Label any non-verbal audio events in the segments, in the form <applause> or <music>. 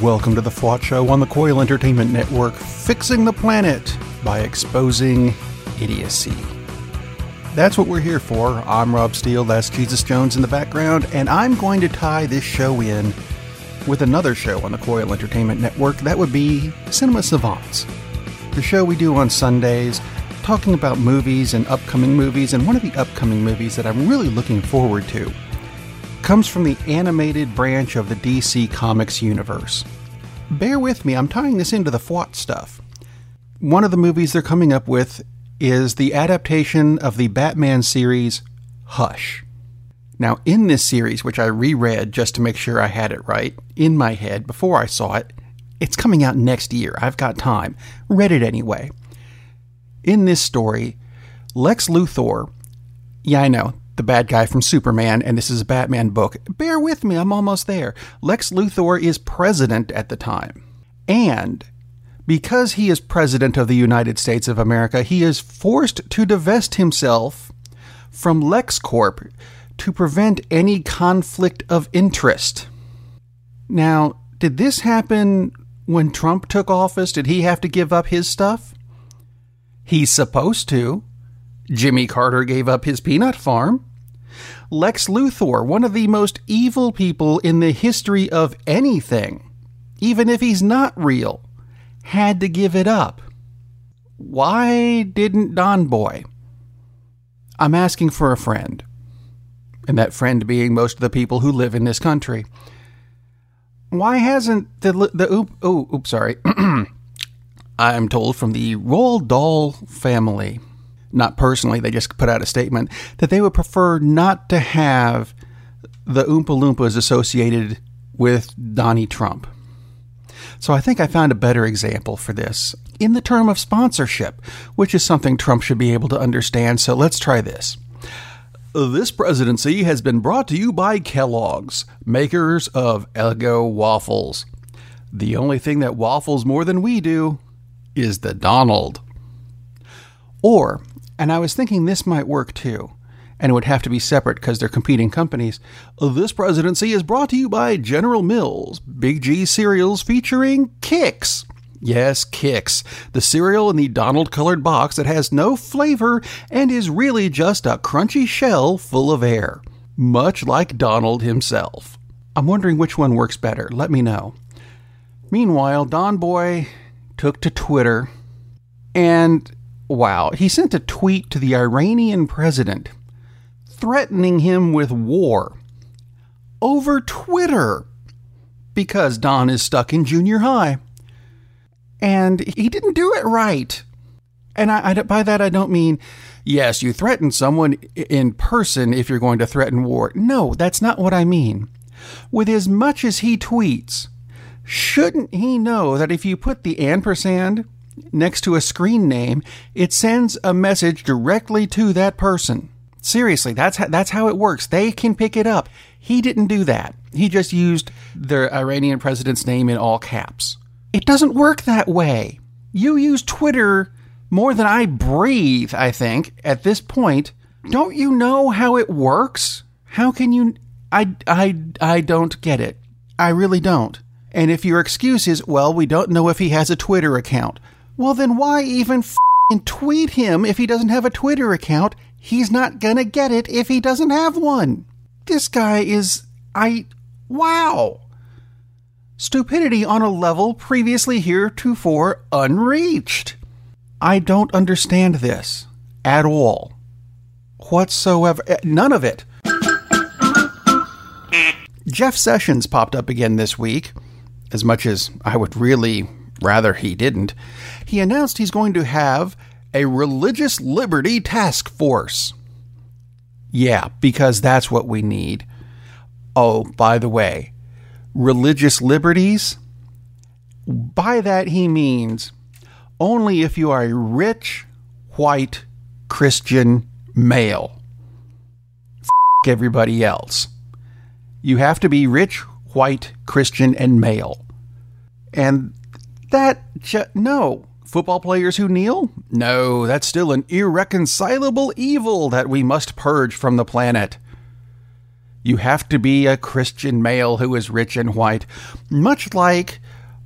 Welcome to the FWOT Show on the Coil Entertainment Network, fixing the planet by exposing idiocy. That's what we're here for. I'm Rob Steele, that's Jesus Jones in the background, and I'm going to tie this show in with another show on the Coil Entertainment Network. That would be Cinema Savants, the show we do on Sundays, talking about movies and upcoming movies. And one of the upcoming movies that I'm really looking forward to comes from the animated branch of the DC Comics universe. Bear with me, I'm tying this into the FWOT stuff. One of the movies they're coming up with is the adaptation of the Batman series Hush. Now, in this series, which I reread just to make sure I had it right in my head before I saw it, it's coming out next year. I've got time. Read it anyway. In this story, Lex Luthor, yeah, I know, the bad guy from Superman, and this is a Batman book. Bear with me, I'm almost there. Lex Luthor is president at the time. And because he is president of the United States of America, he is forced to divest himself from LexCorp to prevent any conflict of interest. Now, did this happen when Trump took office? Did he have to give up his stuff? He's supposed to. Jimmy Carter gave up his peanut farm. Lex Luthor, one of the most evil people in the history of anything, even if he's not real, had to give it up. Why didn't Don Boy? I'm asking for a friend, and that friend being most of the people who live in this country. Why hasn't the the oop oh oops sorry <clears throat> I'm told from the Roald Dahl family not personally, they just put out a statement that they would prefer not to have the Oompa Loompas associated with Donnie Trump. So I think I found a better example for this in the term of sponsorship, which is something Trump should be able to understand. So let's try this. This presidency has been brought to you by Kellogg's, makers of Eggo waffles. The only thing that waffles more than we do is the Donald. Or and I was thinking this might work too. And it would have to be separate because they're competing companies. This presidency is brought to you by General Mills, Big G cereals featuring Kix. Yes, Kix, the cereal in the Donald colored box that has no flavor and is really just a crunchy shell full of air, much like Donald himself. I'm wondering which one works better. Let me know. Meanwhile, Don Boy took to Twitter and Wow. He sent a tweet to the Iranian president threatening him with war over Twitter because Don is stuck in junior high. And he didn't do it right. And I, I, by that, I don't mean, yes, you threaten someone in person if you're going to threaten war. No, that's not what I mean. With as much as he tweets, shouldn't he know that if you put the ampersand next to a screen name, it sends a message directly to that person. Seriously, that's how, that's how it works. They can pick it up. He didn't do that. He just used the Iranian president's name in all caps. It doesn't work that way. You use Twitter more than I breathe, I think, at this point. Don't you know how it works? How can you I I I don't get it. I really don't. And if your excuse is, well, we don't know if he has a Twitter account. Well, then why even tweet him if he doesn't have a Twitter account? He's not gonna get it if he doesn't have one. This guy is. I. Wow! Stupidity on a level previously heretofore unreached. I don't understand this at all. Whatsoever. Eh, none of it. Jeff Sessions popped up again this week, as much as I would really rather he didn't he announced he's going to have a religious liberty task force. Yeah, because that's what we need. Oh, by the way, religious liberties? By that he means only if you are a rich, white, Christian male. F everybody else. You have to be rich, white, Christian, and male. And that, ju- no. Football players who kneel? No, that's still an irreconcilable evil that we must purge from the planet. You have to be a Christian male who is rich and white, much like,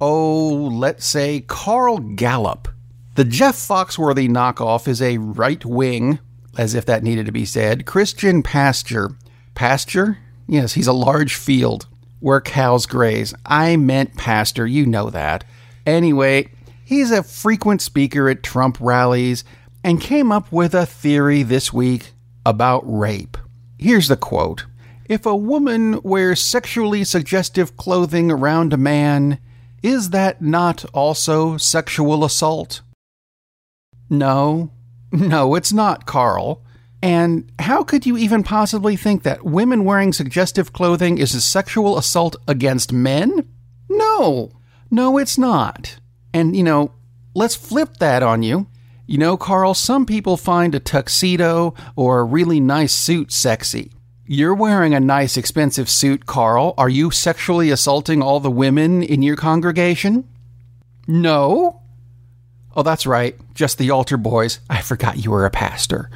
oh, let's say Carl Gallups. The Jeff Foxworthy knockoff is a right wing, as if that needed to be said, Christian pasture. Pasture? Yes, he's a large field where cows graze. I meant pastor, you know that. Anyway, he's a frequent speaker at Trump rallies and came up with a theory this week about rape. Here's the quote If a woman wears sexually suggestive clothing around a man, is that not also sexual assault? No, <laughs> no, it's not, Carl. And how could you even possibly think that women wearing suggestive clothing is a sexual assault against men? No, no, it's not. And, you know, let's flip that on you. You know, Carl, some people find a tuxedo or a really nice suit sexy. You're wearing a nice, expensive suit, Carl. Are you sexually assaulting all the women in your congregation? No. Oh, that's right. Just the altar boys. I forgot you were a pastor.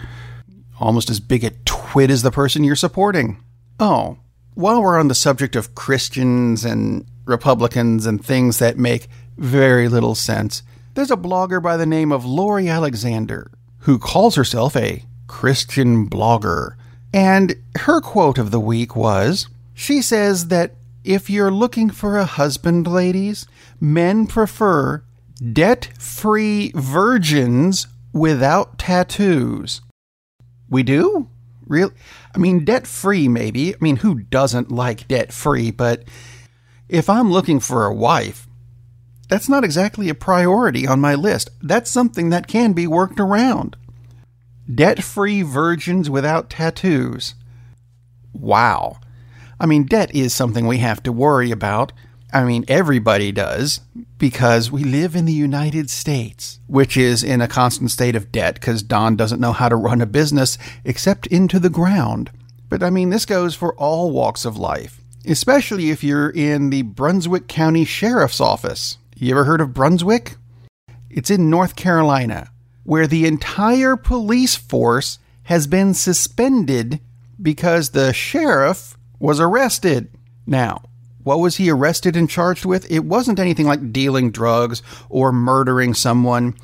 Almost as big a twit as the person you're supporting. Oh, while we're on the subject of Christians and Republicans and things that make very little sense, there's a blogger by the name of Lori Alexander who calls herself a Christian blogger. And her quote of the week was She says that if you're looking for a husband, ladies, men prefer debt free virgins without tattoos. We do? Real? I mean, debt free, maybe. I mean, who doesn't like debt free? But if I'm looking for a wife, that's not exactly a priority on my list. That's something that can be worked around. Debt free virgins without tattoos. Wow. I mean, debt is something we have to worry about. I mean, everybody does, because we live in the United States, which is in a constant state of debt because Don doesn't know how to run a business except into the ground. But I mean, this goes for all walks of life, especially if you're in the Brunswick County Sheriff's Office. You ever heard of Brunswick? It's in North Carolina, where the entire police force has been suspended because the sheriff was arrested. Now, what was he arrested and charged with? It wasn't anything like dealing drugs or murdering someone.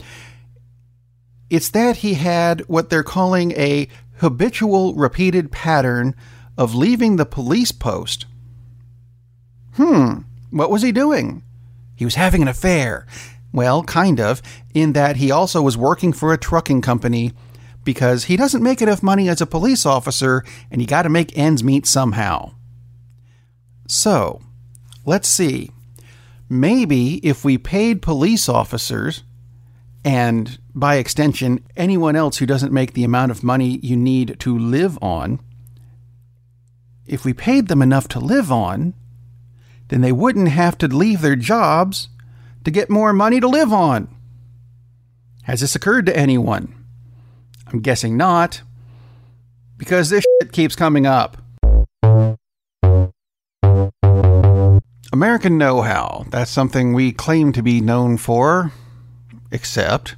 It's that he had what they're calling a habitual repeated pattern of leaving the police post. Hmm, what was he doing? He was having an affair. Well, kind of, in that he also was working for a trucking company because he doesn't make enough money as a police officer and he got to make ends meet somehow. So, let's see. Maybe if we paid police officers, and by extension, anyone else who doesn't make the amount of money you need to live on, if we paid them enough to live on, then they wouldn't have to leave their jobs to get more money to live on. Has this occurred to anyone? I'm guessing not, because this shit keeps coming up. American know how. That's something we claim to be known for, except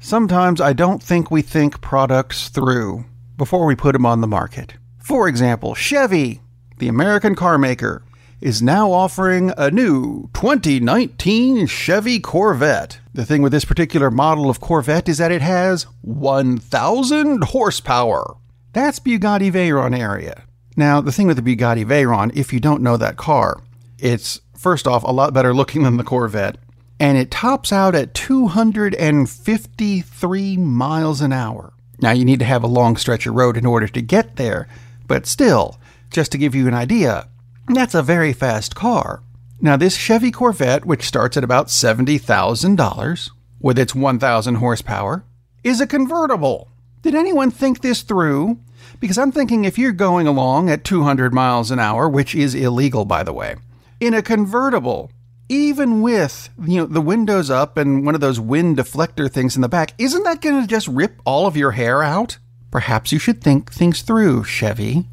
sometimes I don't think we think products through before we put them on the market. For example, Chevy, the American car maker, is now offering a new 2019 Chevy Corvette. The thing with this particular model of Corvette is that it has 1,000 horsepower. That's Bugatti Veyron area. Now, the thing with the Bugatti Veyron, if you don't know that car, it's first off a lot better looking than the Corvette, and it tops out at 253 miles an hour. Now, you need to have a long stretch of road in order to get there, but still, just to give you an idea, that's a very fast car. Now, this Chevy Corvette, which starts at about $70,000 with its 1,000 horsepower, is a convertible. Did anyone think this through? Because I'm thinking if you're going along at 200 miles an hour, which is illegal, by the way, in a convertible, even with you know the windows up and one of those wind deflector things in the back, isn't that going to just rip all of your hair out? Perhaps you should think things through, Chevy.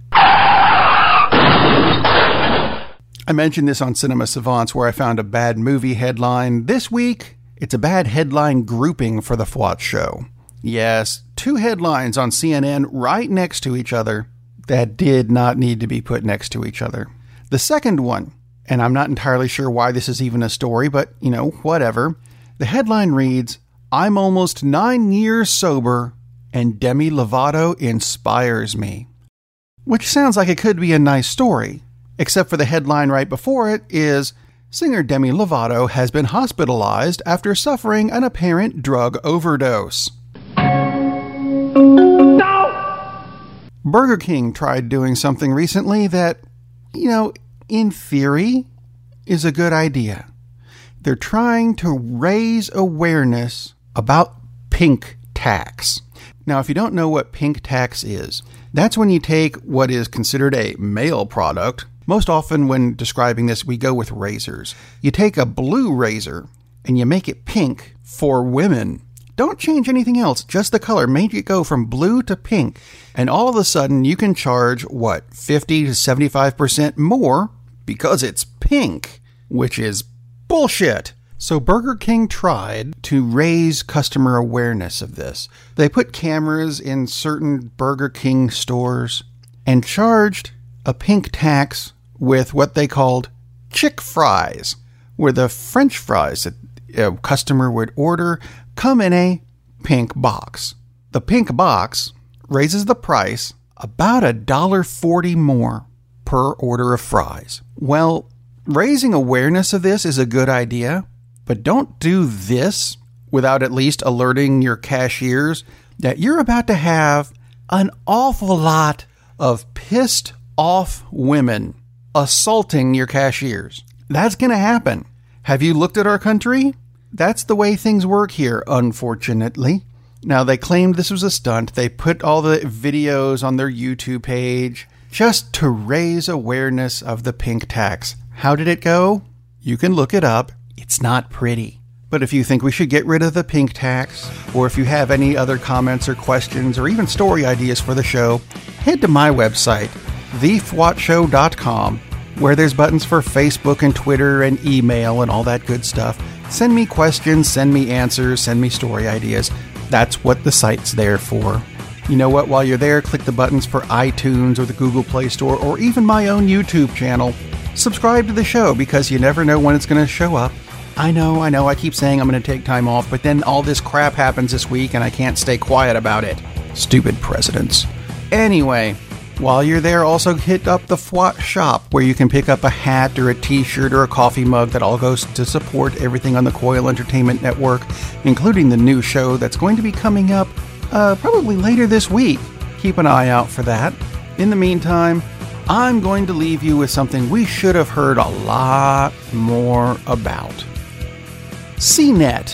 I mentioned this on Cinema Savants where I found a bad movie headline. This week, it's a bad headline grouping for the FWOT show. Yes, two headlines on CNN right next to each other. that did not need to be put next to each other. The second one, and I'm not entirely sure why this is even a story, but you know, whatever. The headline reads I'm almost nine years sober, and Demi Lovato inspires me. Which sounds like it could be a nice story, except for the headline right before it is Singer Demi Lovato has been hospitalized after suffering an apparent drug overdose. No! Burger King tried doing something recently that, you know, in theory, is a good idea. They're trying to raise awareness about pink tax. Now, if you don't know what pink tax is, that's when you take what is considered a male product. Most often, when describing this, we go with razors. You take a blue razor and you make it pink for women. Don't change anything else, just the color. Make it go from blue to pink. And all of a sudden, you can charge, what, 50 to 75% more because it's pink, which is bullshit. So Burger King tried to raise customer awareness of this. They put cameras in certain Burger King stores and charged a pink tax with what they called chick fries, where the french fries that a customer would order come in a pink box. The pink box raises the price about a dollar forty more per order of fries. Well, raising awareness of this is a good idea, but don't do this without at least alerting your cashiers that you're about to have an awful lot of pissed off women assaulting your cashiers. That's going to happen. Have you looked at our country? That's the way things work here, unfortunately. Now, they claimed this was a stunt. They put all the videos on their YouTube page just to raise awareness of the pink tax. How did it go? You can look it up. It's not pretty. But if you think we should get rid of the pink tax, or if you have any other comments or questions, or even story ideas for the show, head to my website, thefwotshow.com, where there's buttons for Facebook and Twitter and email and all that good stuff. Send me questions, send me answers, send me story ideas. That's what the site's there for. You know what? While you're there, click the buttons for iTunes or the Google Play Store or even my own YouTube channel. Subscribe to the show because you never know when it's going to show up I know, I know, I keep saying I'm going to take time off, but then all this crap happens this week and I can't stay quiet about it. Stupid presidents. Anyway, while you're there, also hit up the FWOT shop where you can pick up a hat or a t shirt or a coffee mug that all goes to support everything on the Coil Entertainment Network, including the new show that's going to be coming up uh, probably later this week. Keep an eye out for that. In the meantime, I'm going to leave you with something we should have heard a lot more about. CNET,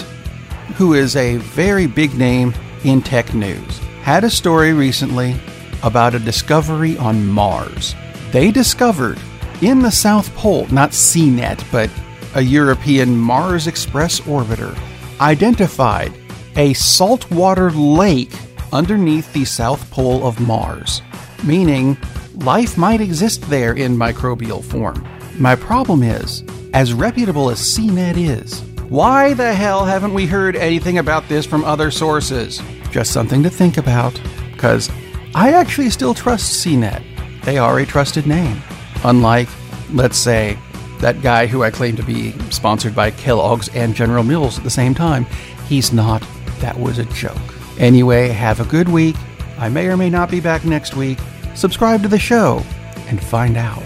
who is a very big name in tech news, had a story recently about a discovery on Mars. They discovered in the South Pole, not CNET, but a European Mars Express orbiter, identified a saltwater lake underneath the South Pole of Mars, meaning life might exist there in microbial form. My problem is, as reputable as CNET is, why the hell haven't we heard anything about this from other sources? Just something to think about, because I actually still trust CNET. They are a trusted name. Unlike, let's say, that guy who I claim to be sponsored by Kellogg's and General Mills at the same time. He's not. That was a joke. Anyway, have a good week. I may or may not be back next week. Subscribe to the show and find out.